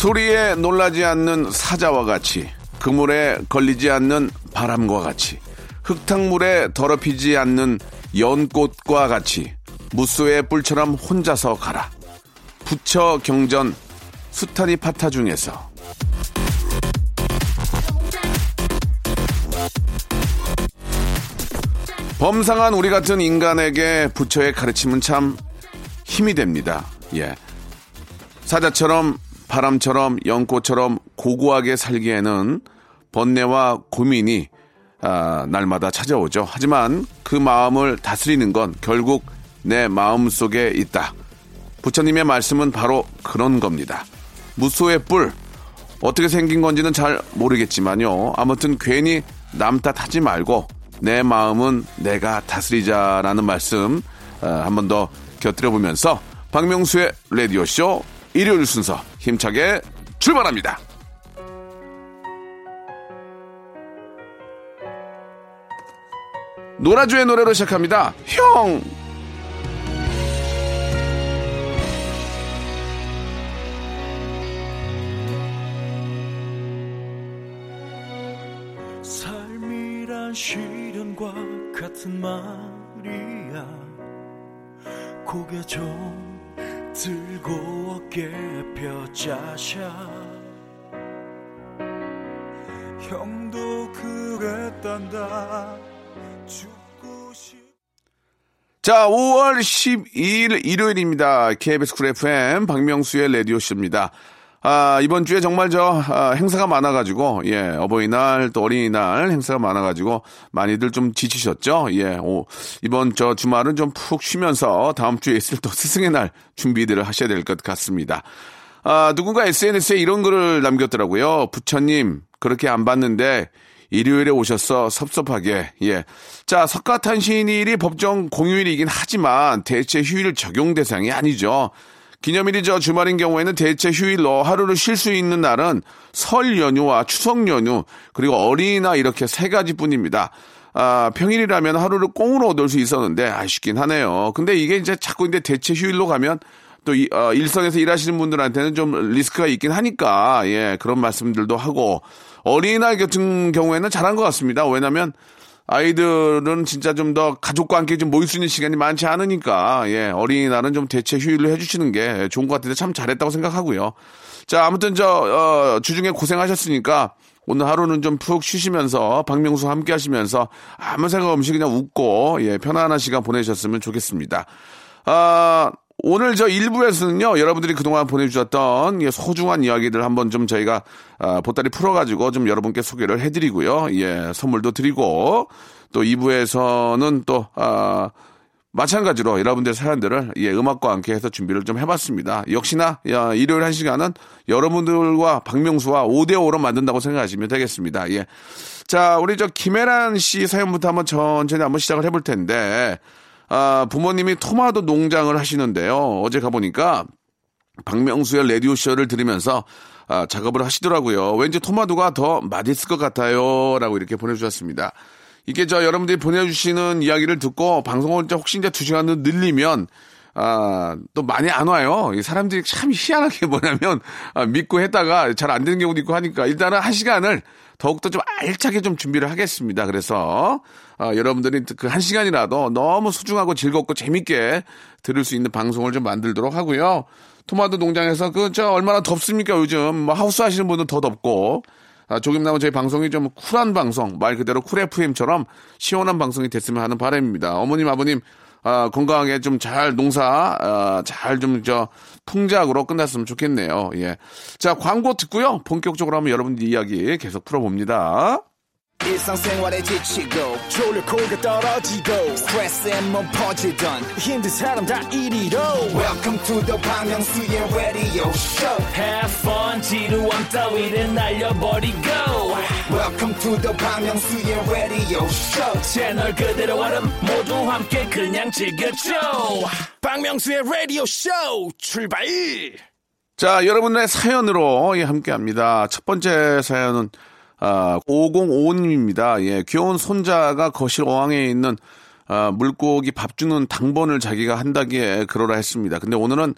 소리에 놀라지 않는 사자와 같이 그물에 걸리지 않는 바람과 같이 흙탕물에 더럽히지 않는 연꽃과 같이 무수의 뿔처럼 혼자서 가라 부처 경전 수타니 파타 중에서 범상한 우리 같은 인간에게 부처의 가르침은 참 힘이 됩니다. 예. 사자처럼 바람처럼 연꽃처럼 고고하게 살기에는 번뇌와 고민이 아, 날마다 찾아오죠. 하지만 그 마음을 다스리는 건 결국 내 마음 속에 있다. 부처님의 말씀은 바로 그런 겁니다. 무소의 뿔 어떻게 생긴 건지는 잘 모르겠지만요. 아무튼 괜히 남 탓하지 말고 내 마음은 내가 다스리자라는 말씀 아, 한번 더 곁들여 보면서 박명수의 라디오 쇼 일요일 순서 힘차게 출발합니다. 노라조의 노래로 시작합니다. 형. 자, 5월 12일 일요일입니다. KBS 쿨 FM 박명수의 라디오쇼입니다. 아, 이번 주에 정말 저, 아, 행사가 많아가지고, 예, 어버이날 또 어린이날 행사가 많아가지고, 많이들 좀 지치셨죠? 예, 오, 이번 저 주말은 좀 푹 쉬면서 다음 주에 있을 또 스승의 날 준비들을 하셔야 될 것 같습니다. 아, 누군가 SNS에 이런 글을 남겼더라고요. 부처님, 그렇게 안 봤는데, 일요일에 오셔서 섭섭하게, 예. 자, 석가탄신일이 법정 공휴일이긴 하지만 대체 휴일 적용 대상이 아니죠. 기념일이 저 주말인 경우에는 대체 휴일로 하루를 쉴 수 있는 날은 설 연휴와 추석 연휴, 그리고 어린이날 이렇게 세 가지 뿐입니다. 아, 평일이라면 하루를 꽁으로 얻을 수 있었는데 아쉽긴 하네요. 근데 이게 이제 자꾸 이제 대체 휴일로 가면 또 이, 어, 일선에서 일하시는 분들한테는 좀 리스크가 있긴 하니까 예 그런 말씀들도 하고 어린이날 같은 경우에는 잘한 것 같습니다. 왜냐하면 아이들은 진짜 좀 더 가족과 함께 좀 모일 수 있는 시간이 많지 않으니까 예 어린이날은 좀 대체 휴일로 해주시는 게 좋은 것 같은데 참 잘했다고 생각하고요. 자 아무튼 저 어, 주중에 고생하셨으니까 오늘 하루는 좀 푹 쉬시면서 박명수 함께 하시면서 아무 생각 없이 그냥 웃고 예 편안한 시간 보내셨으면 좋겠습니다. 아 오늘 저 1부에서는요, 여러분들이 그동안 보내주셨던 예, 소중한 이야기들 한번 좀 저희가, 아, 보따리 풀어가지고 좀 여러분께 소개를 해드리고요. 예, 선물도 드리고, 또 2부에서는 또, 아, 마찬가지로 여러분들의 사연들을 예, 음악과 함께 해서 준비를 좀 해봤습니다. 역시나 야, 일요일 한 시간은 여러분들과 박명수와 5대5로 만든다고 생각하시면 되겠습니다. 예. 자, 우리 저 김혜란 씨 사연부터 한번 천천히 한번 시작을 해볼 텐데, 아, 부모님이 토마토 농장을 하시는데요. 어제 가보니까 박명수의 라디오쇼를 들으면서 아, 작업을 하시더라고요. 왠지 토마토가 더 맛있을 것 같아요. 라고 이렇게 보내주셨습니다. 이게 저 여러분들이 보내주시는 이야기를 듣고 방송을 혹시 이제 두 시간을 늘리면 아, 또 많이 안 와요. 이 사람들이 참 희한하게 뭐냐면, 아, 믿고 했다가 잘 안 되는 경우도 있고 하니까 일단은 한 시간을 더욱더 좀 알차게 좀 준비를 하겠습니다. 그래서, 아, 여러분들이 그 한 시간이라도 너무 소중하고 즐겁고 재밌게 들을 수 있는 방송을 좀 만들도록 하고요. 토마토 농장에서 그, 저, 얼마나 덥습니까? 요즘 뭐 하우스 하시는 분은 더 덥고. 아, 조금 남은 저희 방송이 좀 쿨한 방송, 말 그대로 쿨 FM처럼 시원한 방송이 됐으면 하는 바람입니다. 어머님, 아버님, 아, 건강하게 좀 잘 농사, 아, 잘좀 저 풍작으로 끝났으면 좋겠네요. 예. 자, 광고 듣고요. 본격적으로 한번 여러분들 이야기 계속 풀어봅니다. 일상생활에 지치고, 졸려 코가 떨어지고, 스트레스에 몸 퍼지던, 힘든 사람 다 이리로. welcome to the Bang Myung-soo's radio show. 지루함 따위를 날려버리고. Welcome to the Bang Myung-soo's radio show. 채널 그대로 얼음 모두 함께 그냥 즐겨줘. 박명수의 라디오 쇼 출발! 자, 여러분의 사연으로 예, 함께 합니다. 첫 번째 사연은, 아, 5055님입니다. 예, 귀여운 손자가 거실 어항에 있는, 아, 물고기 밥 주는 당번을 자기가 한다기에 그러라 했습니다. 근데 오늘은,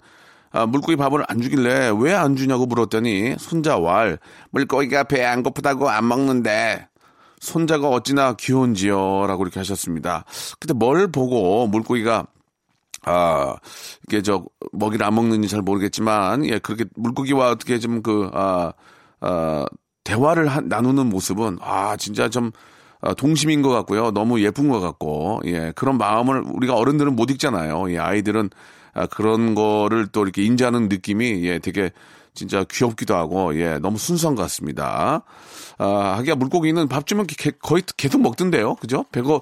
아, 물고기 밥을 안 주길래 왜 안 주냐고 물었더니, 손자 왈, 물고기가 배 안 고프다고 안 먹는데, 손자가 어찌나 귀여운지요. 라고 이렇게 하셨습니다. 근데 뭘 보고 물고기가 아, 이게 저, 먹이를 안 먹는지 잘 모르겠지만, 예, 그렇게 물고기와 어떻게 좀 그, 아, 아, 대화를 하, 나누는 모습은, 아, 진짜 좀, 아, 동심인 것 같고요. 너무 예쁜 것 같고, 예, 그런 마음을 우리가 어른들은 못 읽잖아요. 예, 아이들은 아, 그런 거를 또 이렇게 인지하는 느낌이, 예, 되게 진짜 귀엽기도 하고, 예, 너무 순수한 것 같습니다. 아, 하기야 물고기는 밥 주면 개- 거의 계속 먹던데요. 그죠? 배고,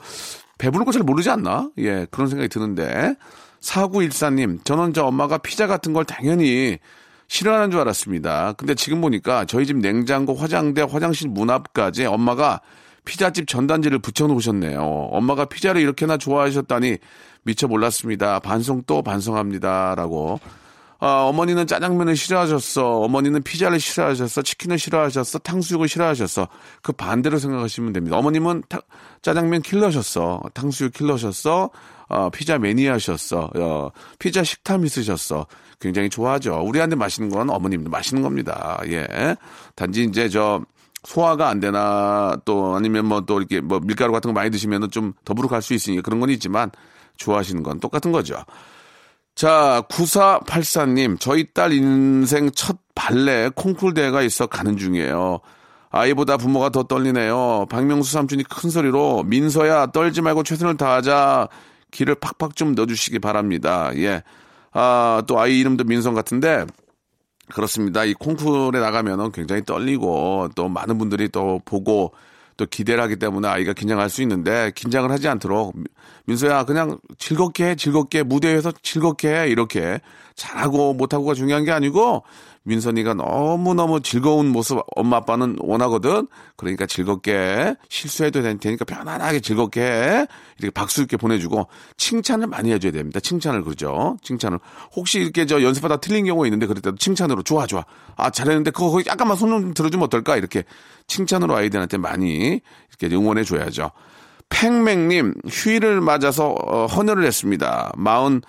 배부른 거잘 모르지 않나? 예, 그런 생각이 드는데. 4914님, 저는 저 엄마가 피자 같은 걸 당연히 싫어하는 줄 알았습니다. 근데 지금 보니까 저희 집 냉장고, 화장대, 화장실 문 앞까지 엄마가 피자집 전단지를 붙여놓으셨네요. 엄마가 피자를 이렇게나 좋아하셨다니 미처 몰랐습니다. 반성 또 반성합니다. 라고. 아, 어머니는 짜장면을 싫어하셨어. 어머니는 피자를 싫어하셨어. 치킨을 싫어하셨어. 탕수육을 싫어하셨어. 그 반대로 생각하시면 됩니다. 어머님은 타- 짜장면 킬러셨어. 탕수육 킬러셨어. 어, 피자 매니아셨어. 어, 피자 식탐 있으셨어. 굉장히 좋아하죠. 우리한테 맛있는 건 어머님도 맛있는 겁니다. 예. 단지 이제 저 소화가 안 되나 또 아니면 뭐 또 이렇게 뭐 밀가루 같은 거 많이 드시면은 좀 더부룩할 수 있으니까 그런 건 있지만 좋아하시는 건 똑같은 거죠. 자, 9484님, 저희 딸 인생 첫 발레 콩쿨 대회가 있어 가는 중이에요. 아이보다 부모가 더 떨리네요. 박명수 삼촌이 큰 소리로 민서야 떨지 말고 최선을 다하자 길을 팍팍 좀 넣어주시기 바랍니다. 예. 아, 또 아이 이름도 민선 같은데 그렇습니다. 이 콩쿠르에 나가면은 굉장히 떨리고 또 많은 분들이 또 보고 또 기대를 하기 때문에 아이가 긴장할 수 있는데 긴장을 하지 않도록 미- 민수야 그냥 즐겁게 해, 즐겁게 무대에서 즐겁게 해, 이렇게 잘하고 못하고가 중요한 게 아니고 민선이가 너무너무 즐거운 모습 엄마 아빠는 원하거든. 그러니까 즐겁게 실수해도 될 테니까 편안하게 즐겁게 해. 이렇게 박수 있게 보내주고 칭찬을 많이 해줘야 됩니다. 칭찬을 그러죠. 칭찬을. 혹시 이렇게 저 연습하다 틀린 경우가 있는데 그럴 때도 칭찬으로 좋아 좋아. 아 잘했는데 그거 거기 약간만 손 좀 들어주면 어떨까? 이렇게 칭찬으로 아이들한테 많이 이렇게 응원해 줘야죠. 팽맹님 휴일을 맞아서 어, 헌혈을 했습니다. 마흔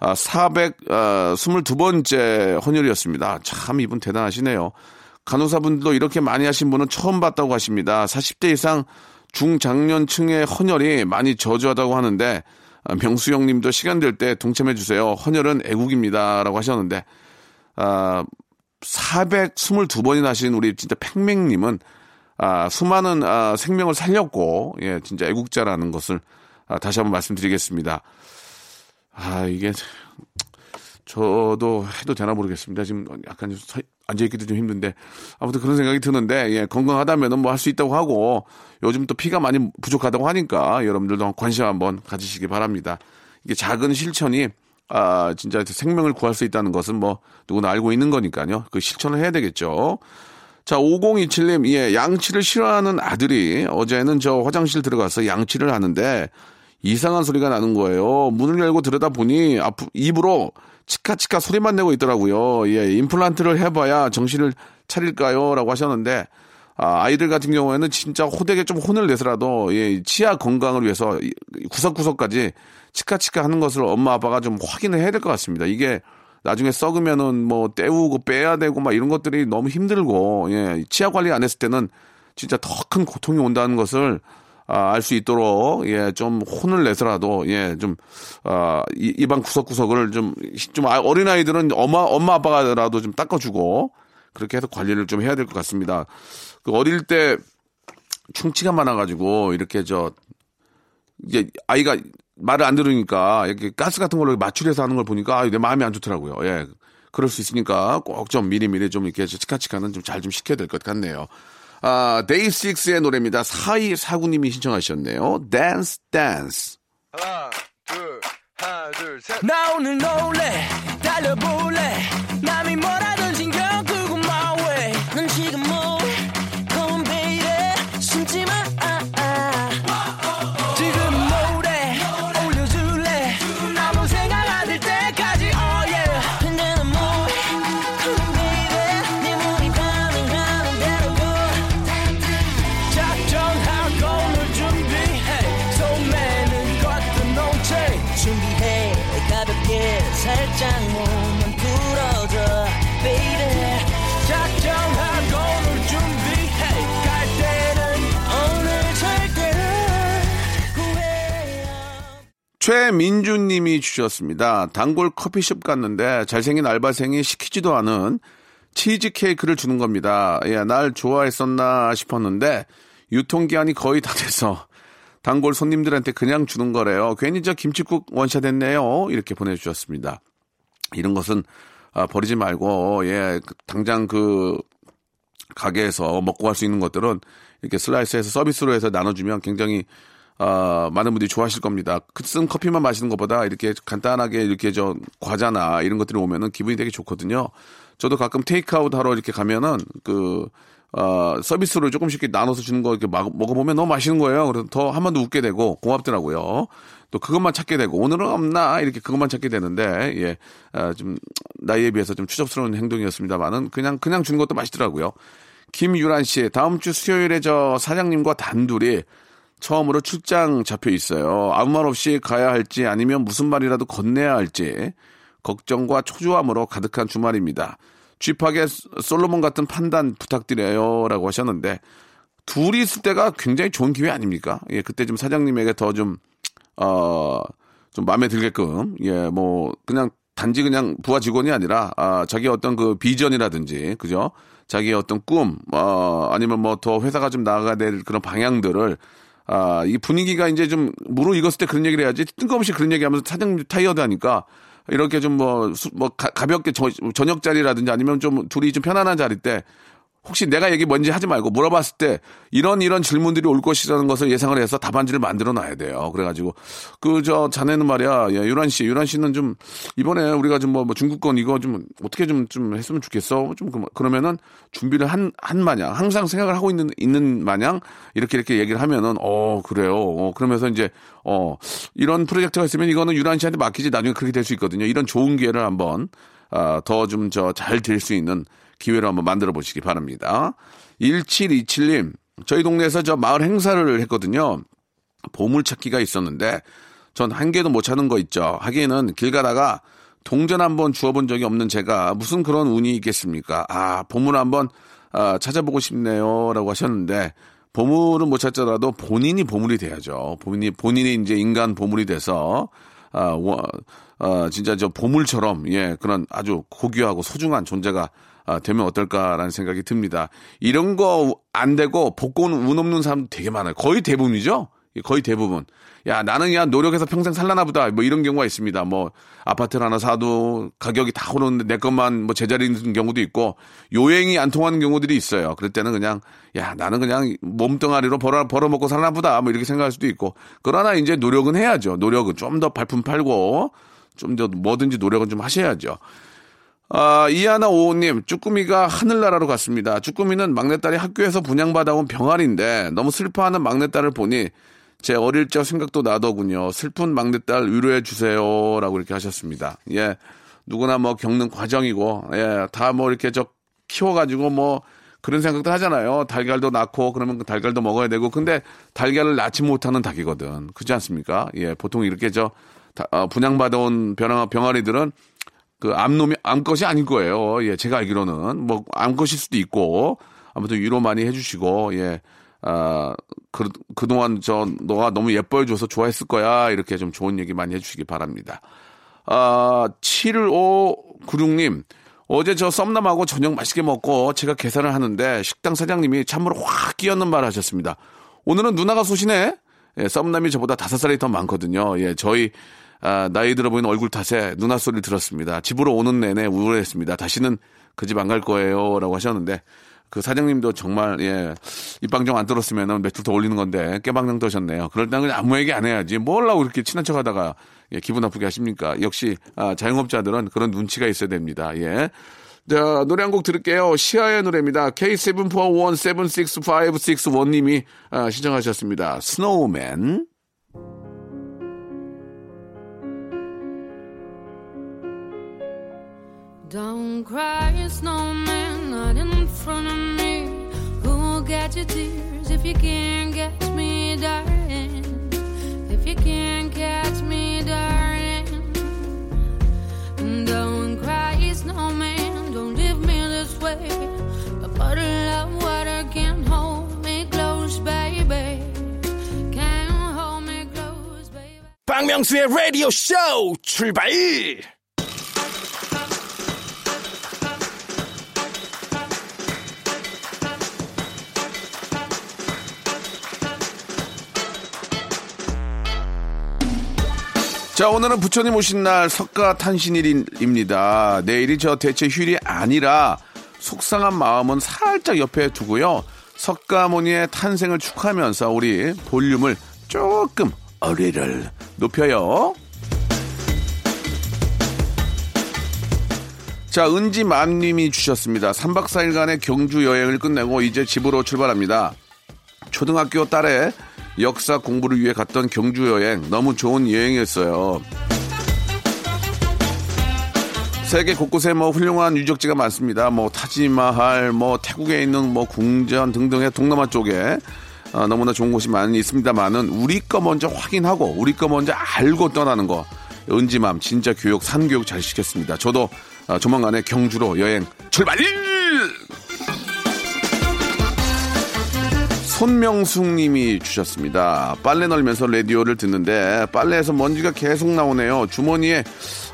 아, 422번째 헌혈이었습니다. 참 이분 대단하시네요. 간호사분들도 이렇게 많이 하신 분은 처음 봤다고 하십니다. 40대 이상 중장년층의 헌혈이 많이 저조하다고 하는데 아, 명수 형님도 시간 될 때 동참해 주세요. 헌혈은 애국입니다라고 하셨는데 아, 422번이나 하신 우리 진짜 팽맹님은 아, 수많은 아, 생명을 살렸고 예, 진짜 애국자라는 것을 아, 다시 한번 말씀드리겠습니다. 아, 이게 저도 해도 되나 모르겠습니다. 지금 약간 앉아있기도 좀 힘든데 아무튼 그런 생각이 드는데 예, 건강하다면은 뭐 할 수 있다고 하고 요즘 또 피가 많이 부족하다고 하니까 여러분들도 관심 한번 가지시기 바랍니다. 이게 작은 실천이 아, 진짜 생명을 구할 수 있다는 것은 뭐 누구나 알고 있는 거니까요. 그 실천을 해야 되겠죠. 자, 5027님, 예, 양치를 싫어하는 아들이 어제는 저 화장실 들어가서 양치를 하는데 이상한 소리가 나는 거예요. 문을 열고 들여다 보니 앞, 입으로 치카치카 소리만 내고 있더라고요. 예, 임플란트를 해봐야 정신을 차릴까요? 라고 하셨는데, 아, 아이들 같은 경우에는 진짜 호되게 좀 혼을 내서라도, 예, 치아 건강을 위해서 이- 구석구석까지 치카치카 하는 것을 엄마 아빠가 좀 확인을 해야 될 것 같습니다. 이게 나중에 썩으면은 뭐 떼우고 빼야 되고 막 이런 것들이 너무 힘들고, 예, 치아 관리 안 했을 때는 진짜 더 큰 고통이 온다는 것을 아, 알 수 있도록 예 좀 혼을 내서라도 예 좀 아, 이- 입안 구석구석을 좀좀 어린 아이들은 엄마 엄마 아빠가라도 좀 닦아 주고 그렇게 해서 관리를 좀 해야 될 것 같습니다. 그 어릴 때 충치가 많아 가지고 이렇게 저 이제 아이가 말을 안 들으니까 이렇게 가스 같은 걸로 마취해서 하는 걸 보니까 아, 내 마음이 안 좋더라고요. 예. 그럴 수 있으니까 꼭 좀 미리미리 좀 이렇게 치카치카는 좀 잘좀 시켜야 될 것 같네요. 아, 데이식스의 노래입니다. 4249님이 신청하셨네요. 댄스, 댄스. 나 오늘 놀래 달려볼래 최민주님이 주셨습니다. 단골 커피숍 갔는데 잘생긴 알바생이 시키지도 않은 치즈 케이크를 주는 겁니다. 예, 날 좋아했었나 싶었는데 유통기한이 거의 다 돼서 단골 손님들한테 그냥 주는 거래요. 괜히 저 김치국 원샷 했네요. 이렇게 보내주셨습니다. 이런 것은 아, 버리지 말고 예 당장 그 가게에서 먹고 갈 수 있는 것들은 이렇게 슬라이스해서 서비스로 해서 나눠주면 굉장히 어, 많은 분들이 좋아하실 겁니다. 그쓴 커피만 마시는 것보다 이렇게 간단하게 이렇게 저 과자나 이런 것들이 오면은 기분이 되게 좋거든요. 저도 가끔 테이크아웃 하러 이렇게 가면은 그 어, 서비스로 조금씩 나눠서 주는 거 이렇게 막, 먹어보면 너무 맛있는 거예요. 그래서 더 한 번 더 웃게 되고 고맙더라고요. 또 그것만 찾게 되고 오늘은 없나 이렇게 그것만 찾게 되는데 예, 아, 좀 나이에 비해서 좀 추접스러운 행동이었습니다만은 그냥 그냥 주는 것도 맛있더라고요. 김유란 씨 다음 주 수요일에 저 사장님과 단둘이 처음으로 출장 잡혀 있어요. 아무 말 없이 가야 할지 아니면 무슨 말이라도 건네야 할지 걱정과 초조함으로 가득한 주말입니다. 쥐팍의 솔로몬 같은 판단 부탁드려요. 라고 하셨는데, 둘이 있을 때가 굉장히 좋은 기회 아닙니까? 예, 그때 좀 사장님에게 더 좀, 어, 좀 마음에 들게끔, 예, 뭐, 그냥 단지 그냥 부하 직원이 아니라, 아, 자기 어떤 그 비전이라든지, 그죠? 자기의 어떤 꿈, 어, 아니면 뭐 더 회사가 좀 나아가야 될 그런 방향들을 아, 이 분위기가 이제 좀 무르익었을 때 그런 얘기를 해야지 뜬금없이 그런 얘기 하면서 사장님 타이어드 하니까 이렇게 좀 뭐, 뭐, 가볍게 저, 저녁 자리라든지 아니면 좀 둘이 좀 편안한 자리 때 혹시 내가 얘기 뭔지 하지 말고 물어봤을 때 이런 이런 질문들이 올 것이라는 것을 예상을 해서 답안지를 만들어 놔야 돼요. 그래가지고 그 저 자네는 말이야, 예, 유란 씨, 유란 씨는 좀 이번에 우리가 좀뭐 뭐 중국권 이거 좀 어떻게 좀좀 했으면 좋겠어. 좀 그러면은 준비를 한 한 마냥 항상 생각을 하고 있는 있는 마냥 이렇게 이렇게 얘기를 하면은 어 그래요. 어 그러면서 이제 어 이런 프로젝트가 있으면 이거는 유란 씨한테 맡기지 나중에 그렇게 될 수 있거든요. 이런 좋은 기회를 한번 아, 더 좀 저 잘 될 수 있는 기회를 한번 만들어 보시기 바랍니다. 1727님, 저희 동네에서 저 마을 행사를 했거든요. 보물찾기가 있었는데, 전 한 개도 못 찾는 거 있죠. 하기에는 길 가다가 동전 한 번 주워본 적이 없는 제가 무슨 그런 운이 있겠습니까? 아, 보물 한번 아, 찾아보고 싶네요. 라고 하셨는데, 보물은 못 찾더라도 본인이 보물이 돼야죠. 본인이, 본인이 이제 인간 보물이 돼서, 아, 와, 아, 진짜 저 보물처럼, 예, 그런 아주 고귀하고 소중한 존재가 아, 되면 어떨까라는 생각이 듭니다. 이런 거 안 되고 복권 운 없는 사람 되게 많아요. 거의 대부분이죠. 거의 대부분. 야, 나는 야, 노력해서 평생 살라나 보다. 뭐 이런 경우가 있습니다. 뭐, 아파트를 하나 사도 가격이 다 오르는데 내 것만 뭐 제자리 있는 경우도 있고, 요행이 안 통하는 경우들이 있어요. 그럴 때는 그냥, 야, 나는 그냥 몸뚱아리로 벌어, 벌어먹고 살라나 보다. 뭐 이렇게 생각할 수도 있고. 그러나 이제 노력은 해야죠. 노력은 좀 더 발품 팔고, 좀 더 뭐든지 노력은 좀 하셔야죠. 아, 이하나 오호님, 쭈꾸미가 하늘나라로 갔습니다. 쭈꾸미는 막내딸이 학교에서 분양받아온 병아리인데 너무 슬퍼하는 막내딸을 보니 제 어릴 적 생각도 나더군요. 슬픈 막내딸 위로해 주세요. 라고 이렇게 하셨습니다. 예. 누구나 뭐 겪는 과정이고, 예. 다 뭐 이렇게 저 키워가지고 뭐 그런 생각도 하잖아요. 달걀도 낳고 그러면 그 달걀도 먹어야 되고. 근데 달걀을 낳지 못하는 닭이거든. 그렇지 않습니까? 예. 보통 이렇게 저 어, 분양받아온 병아리들은 그 암놈이 암것이 아닐 거예요. 예, 제가 알기로는 뭐 암것일 수도 있고 아무튼 위로 많이 해주시고 예. 아, 그, 그동안 저, 너가 너무 예뻐해줘서 좋아했을 거야. 이렇게 좀 좋은 얘기 많이 해주시기 바랍니다. 아, 7596님. 어제 저 썸남하고 저녁 맛있게 먹고 제가 계산을 하는데 식당 사장님이 참으로 확 끼얹는 말 하셨습니다. 오늘은 누나가 쏘시네? 예, 썸남이 저보다 다섯 살이 더 많거든요. 예, 저희 아, 나이 들어 보이는 얼굴 탓에 누나 소리를 들었습니다. 집으로 오는 내내 우울했습니다. 다시는 그 집 안 갈 거예요. 라고 하셨는데, 그 사장님도 정말, 예, 입방정 안 들었으면 며칠 더 올리는 건데, 깨방정 떠셨네요. 그럴 때는 그냥 아무 얘기 안 해야지. 뭘라고 이렇게 친한 척 하다가, 예, 기분 나쁘게 하십니까? 역시, 아, 자영업자들은 그런 눈치가 있어야 됩니다. 예. 자, 노래 한 곡 들을게요. 시아의 노래입니다. K74176561님이 아, 신청하셨습니다. 스노우맨. Don't cry, snowman, not in front of me. Who'll get your tears if you can't catch me, darling? If you can't catch me, darling. Don't cry, snowman, don't leave me this way. A bottle of water can't hold me close, baby. Can't hold me close, baby. 박명수의 라디오 쇼 출발! 자, 오늘은 부처님 오신 날 석가 탄신일입니다. 내일이 저 대체 휴일이 아니라 속상한 마음은 살짝 옆에 두고요. 석가모니의 탄생을 축하하면서 우리 볼륨을 조금 어리를 높여요. 자, 은지맘님이 주셨습니다. 3박 4일간의 경주 여행을 끝내고 이제 집으로 출발합니다. 초등학교 딸의 역사 공부를 위해 갔던 경주 여행 너무 좋은 여행이었어요. 세계 곳곳에 뭐 훌륭한 유적지가 많습니다. 뭐 타지마할, 뭐 태국에 있는 뭐 궁전 등등의 동남아 쪽에 어, 너무나 좋은 곳이 많이 있습니다만은 우리 거 먼저 확인하고 우리 거 먼저 알고 떠나는 거 은지맘 진짜 교육 산교육 잘 시켰습니다. 저도 어, 조만간에 경주로 여행 출발! 손명숙 님이 주셨습니다. 빨래 널면서 라디오를 듣는데 빨래에서 먼지가 계속 나오네요. 주머니에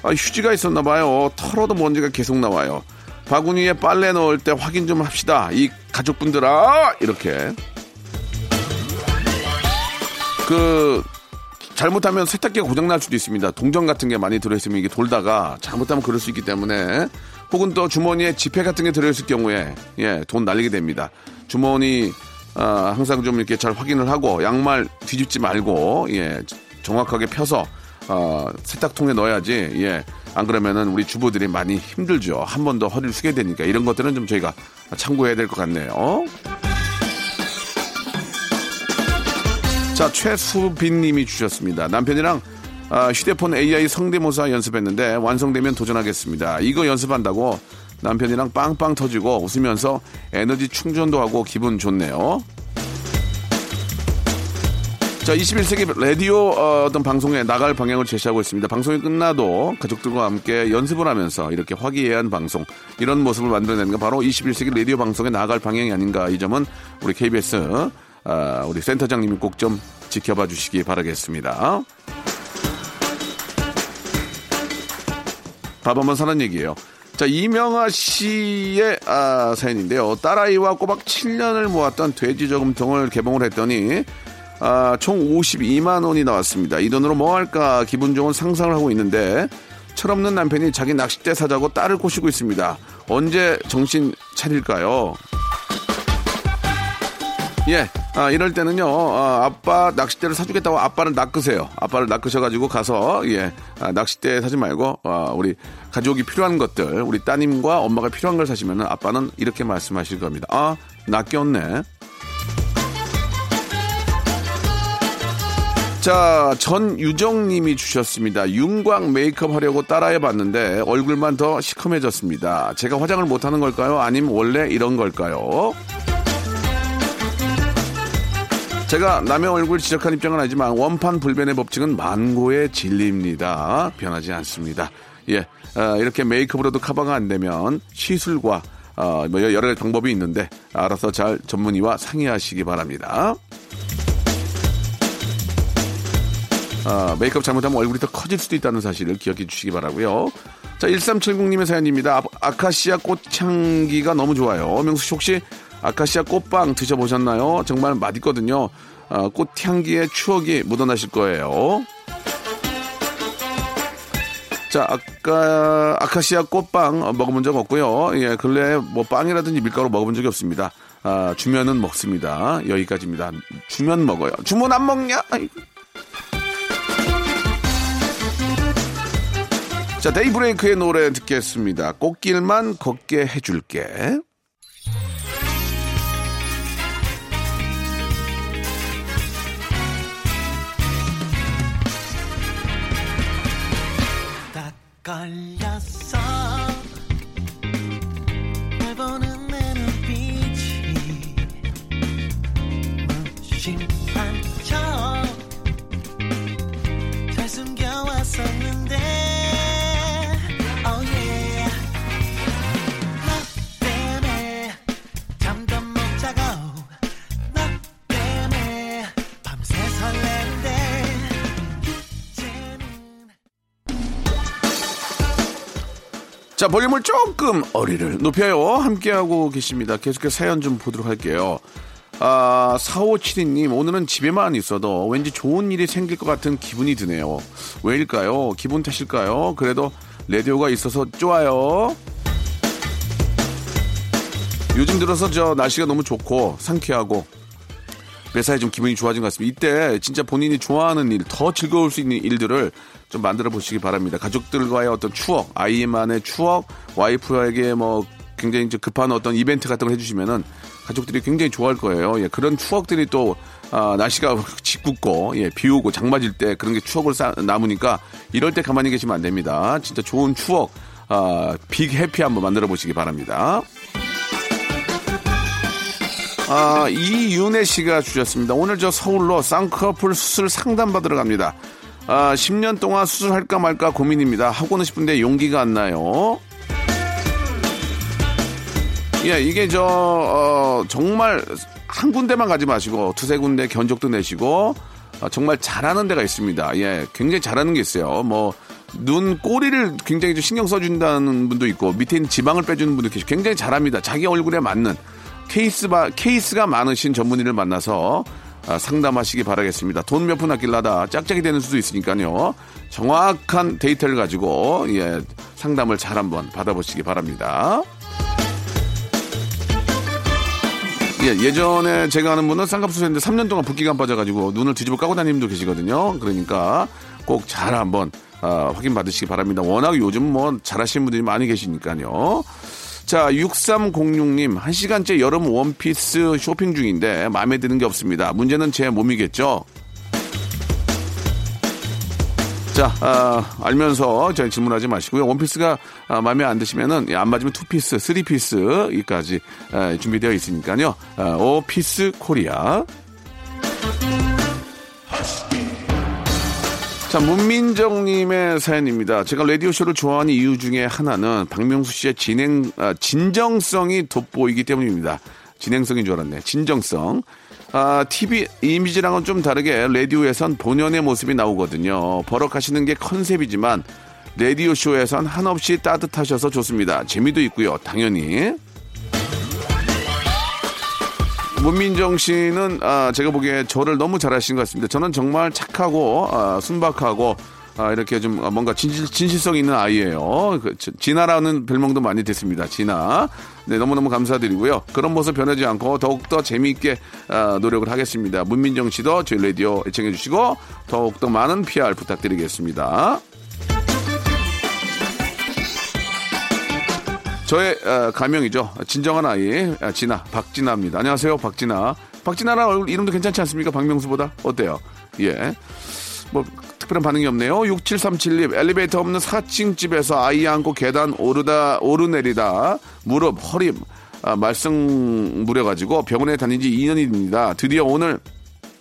아, 휴지가 있었나 봐요. 털어도 먼지가 계속 나와요. 바구니에 빨래 넣을 때 확인 좀 합시다. 이 가족분들아 이렇게 그 잘못하면 세탁기가 고장 날 수도 있습니다. 동전 같은 게 많이 들어있으면 이게 돌다가 잘못하면 그럴 수 있기 때문에 혹은 또 주머니에 지폐 같은 게 들어있을 경우에 예, 돈 날리게 됩니다. 주머니 아, 항상 좀 이렇게 잘 확인을 하고 양말 뒤집지 말고 예, 정확하게 펴서 어, 세탁통에 넣어야지 예, 안 그러면은 우리 주부들이 많이 힘들죠. 한 번 더 허리를 숙여야 되니까 이런 것들은 좀 저희가 참고해야 될 것 같네요. 자, 최수빈 님이 주셨습니다. 남편이랑 아, 휴대폰 AI 성대모사 연습했는데 완성되면 도전하겠습니다. 이거 연습한다고 남편이랑 빵빵 터지고 웃으면서 에너지 충전도 하고 기분 좋네요. 자, 21세기 라디오 어, 떤 방송에 나갈 방향을 제시하고 있습니다. 방송이 끝나도 가족들과 함께 연습을 하면서 이렇게 화기애애한 방송 이런 모습을 만들어내는 게 바로 21세기 라디오 방송에 나갈 방향이 아닌가 이 점은 우리 KBS 아, 우리 센터장님이 꼭 좀 지켜봐 주시기 바라겠습니다. 밥 한번 사는 얘기예요. 자, 이명아 씨의 아, 사연인데요. 딸아이와 꼬박 7년을 모았던 돼지 저금통을 개봉을 했더니 아, 총 52만 원이 나왔습니다. 이 돈으로 뭐 할까 기분 좋은 상상을 하고 있는데 철없는 남편이 자기 낚싯대 사자고 딸을 꼬시고 있습니다. 언제 정신 차릴까요? 예, 아, 이럴 때는요, 아, 아빠 낚싯대를 사주겠다고 아빠를 낚으세요. 아빠를 낚으셔가지고 가서, 예, 아, 낚싯대 사지 말고, 아, 우리 가족이 필요한 것들, 우리 따님과 엄마가 필요한 걸 사시면 아빠는 이렇게 말씀하실 겁니다. 아, 낚였네. 자, 전유정님이 주셨습니다. 윤광 메이크업 하려고 따라해 봤는데 얼굴만 더 시커매졌습니다. 제가 화장을 못하는 걸까요? 아니면 원래 이런 걸까요? 제가 남의 얼굴 지적한 입장은 아니지만 원판 불변의 법칙은 만고의 진리입니다. 변하지 않습니다. 예, 어, 이렇게 메이크업으로도 커버가 안 되면 시술과 어, 뭐 여러 가지 방법이 있는데 알아서 잘 전문의와 상의하시기 바랍니다. 아, 메이크업 잘못하면 얼굴이 더 커질 수도 있다는 사실을 기억해 주시기 바라고요. 자, 1370님의 사연입니다. 아, 아카시아 꽃향기가 너무 좋아요. 명수 씨 혹시 아카시아 꽃빵 드셔보셨나요? 정말 맛있거든요. 아, 꽃향기의 추억이 묻어나실 거예요. 자, 아까 아카시아 꽃빵 어, 먹어본 적 없고요. 예, 근래 뭐 빵이라든지 밀가루 먹어본 적이 없습니다. 아, 주면은 먹습니다. 여기까지입니다. 주면 먹어요. 주문 안 먹냐? 자, 데이브레이크의 노래 듣겠습니다. 꽃길만 걷게 해줄게. 干粮 자, 볼륨을 조금 어리를 높여요. 함께하고 계십니다. 계속해서 사연 좀 보도록 할게요. 아, 4572님, 오늘은 집에만 있어도 왠지 좋은 일이 생길 것 같은 기분이 드네요. 왜일까요? 기분 탓일까요? 그래도 라디오가 있어서 좋아요. 요즘 들어서 저 날씨가 너무 좋고 상쾌하고 매사에 좀 기분이 좋아진 것 같습니다. 이때 진짜 본인이 좋아하는 일, 더 즐거울 수 있는 일들을 좀 만들어 보시기 바랍니다. 가족들과의 어떤 추억, 아이만의 추억, 와이프에게 뭐 굉장히 급한 어떤 이벤트 같은 걸 해주시면은 가족들이 굉장히 좋아할 거예요. 예, 그런 추억들이 또 아, 날씨가 짓궂고 예, 비 오고 장 맞을 때 그런 게 추억을 쌓, 남으니까 이럴 때 가만히 계시면 안 됩니다. 진짜 좋은 추억, 아, 빅 해피 한번 만들어 보시기 바랍니다. 아, 이윤혜 씨가 주셨습니다. 오늘 저 서울로 쌍꺼풀 수술 상담 받으러 갑니다. 아, 10년 동안 수술할까 말까 고민입니다. 하고는 싶은데 용기가 안 나요. 예, 이게 저, 어, 정말 한 군데만 가지 마시고 두세 군데 견적도 내시고 어, 정말 잘하는 데가 있습니다. 예, 굉장히 잘하는 게 있어요. 뭐, 눈, 꼬리를 굉장히 좀 신경 써준다는 분도 있고 밑에 있는 지방을 빼주는 분도 계시고 굉장히 잘합니다. 자기 얼굴에 맞는 케이스바, 케이스가 많으신 전문의를 만나서 아, 상담하시기 바라겠습니다. 돈 몇 푼 아낄라다 짝짝이 되는 수도 있으니까요. 정확한 데이터를 가지고 예, 상담을 잘 한번 받아보시기 바랍니다. 예, 예전에 제가 아는 분은 쌍꺼풀수술했는데 3년 동안 붓기가 안 빠져가지고 눈을 뒤집어 까고 다니는 분도 계시거든요. 그러니까 꼭 잘 한번 아, 확인 받으시기 바랍니다. 워낙 요즘 뭐 잘하시는 분들이 많이 계시니까요. 자, 6306님, 1시간째 여름 원피스 쇼핑 중인데 마음에 드는 게 없습니다. 문제는 제 몸이겠죠? 자, 아, 알면서 저희 질문하지 마시고요. 원피스가 아, 마음에 안 드시면은 예, 안 맞으면 투피스, 쓰리피스까지 아, 준비되어 있으니까요. 아, 오피스 코리아. 자, 문민정님의 사연입니다. 제가 라디오쇼를 좋아하는 이유 중에 하나는 박명수 씨의 진행, 아, 진정성이 돋보이기 때문입니다. 진행성인 줄 알았네. 진정성. 아, TV 이미지랑은 좀 다르게 라디오에선 본연의 모습이 나오거든요. 버럭하시는 게 컨셉이지만 라디오쇼에선 한없이 따뜻하셔서 좋습니다. 재미도 있고요. 당연히. 문민정 씨는 아, 제가 보기에 저를 너무 잘하시는 것 같습니다. 저는 정말 착하고 아, 순박하고 아, 이렇게 좀 뭔가 진실, 진실성 있는 아이예요. 그, 지- 진아라는 별명도 많이 됐습니다. 진아. 네, 너무너무 감사드리고요. 그런 모습 변하지 않고 더욱더 재미있게 아, 노력을 하겠습니다. 문민정 씨도 저희 라디오 애청해 주시고 더욱더 많은 PR 부탁드리겠습니다. 저의 어, 가명이죠. 진정한 아이 아, 진아 박진아입니다. 안녕하세요 박진아. 박진아라 얼굴 이름도 괜찮지 않습니까? 박명수보다 어때요? 예. 뭐 특별한 반응이 없네요. 6737님 엘리베이터 없는 4층 집에서 아이 안고 계단 오르다 오르내리다 무릎 허리 아, 말썽 부려가지고 병원에 다닌 지 2년이 됩니다. 드디어 오늘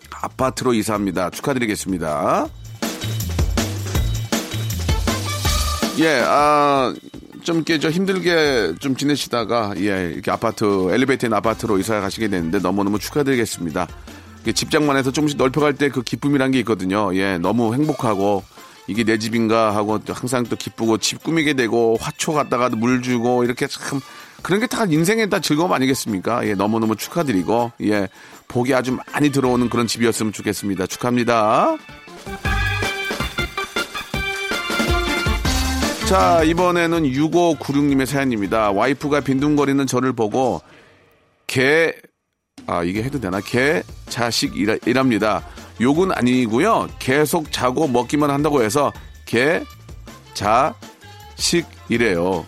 아파트로 이사합니다. 축하드리겠습니다. 예, 아, 좀 이렇게 저 힘들게 좀 지내시다가, 예, 이렇게 아파트, 엘리베이터 있는 아파트로 이사 가시게 됐는데 너무너무 축하드리겠습니다. 집장만 해서 조금씩 넓혀갈 때 그 기쁨이란 게 있거든요. 예, 너무 행복하고, 이게 내 집인가 하고 또 항상 또 기쁘고 집 꾸미게 되고 화초 갖다가 물 주고 이렇게 참 그런 게 다 인생의 다 즐거움 아니겠습니까? 예, 너무너무 축하드리고, 예, 복이 아주 많이 들어오는 그런 집이었으면 좋겠습니다. 축하합니다. 자, 이번에는 6596님의 사연입니다. 와이프가 빈둥거리는 저를 보고 개, 아, 이게 해도 되나? 개, 자식 이라, 이랍니다. 욕은 아니고요. 계속 자고 먹기만 한다고 해서 개, 자 식 이래요.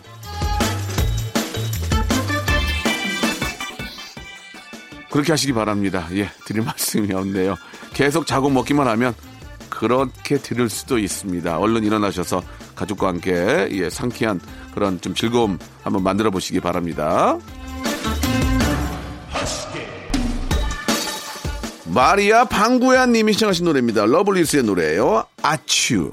그렇게 하시기 바랍니다. 예, 드릴 말씀이 없네요. 계속 자고 먹기만 하면 그렇게 들을 수도 있습니다. 얼른 일어나셔서 가족과 함께 예, 상쾌한 그런 좀 즐거움 한번 만들어 보시기 바랍니다. 마리아 방구야 님이 신청하신 노래입니다. 러블리즈의 노래예요. 아츄.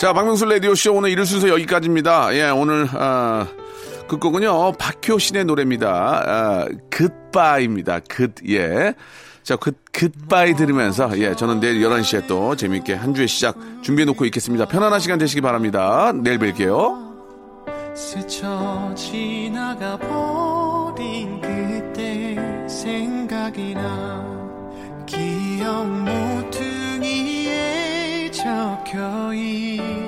자, 박명수 라디오쇼 오늘 일일 순서 여기까지입니다. 예, 오늘, 아, 끝곡은요, 박효신의 노래입니다. 아, Goodbye입니다. Good, 예. 자, Good, Goodbye 들으면서, 예, 저는 내일 11시에 또 재밌게 한 주의 시작 준비해 놓고 있겠습니다. 편안한 시간 되시기 바랍니다. 내일 뵐게요. 스쳐 지나가 버린 그때 생각이 나 기억 모퉁이에 적혀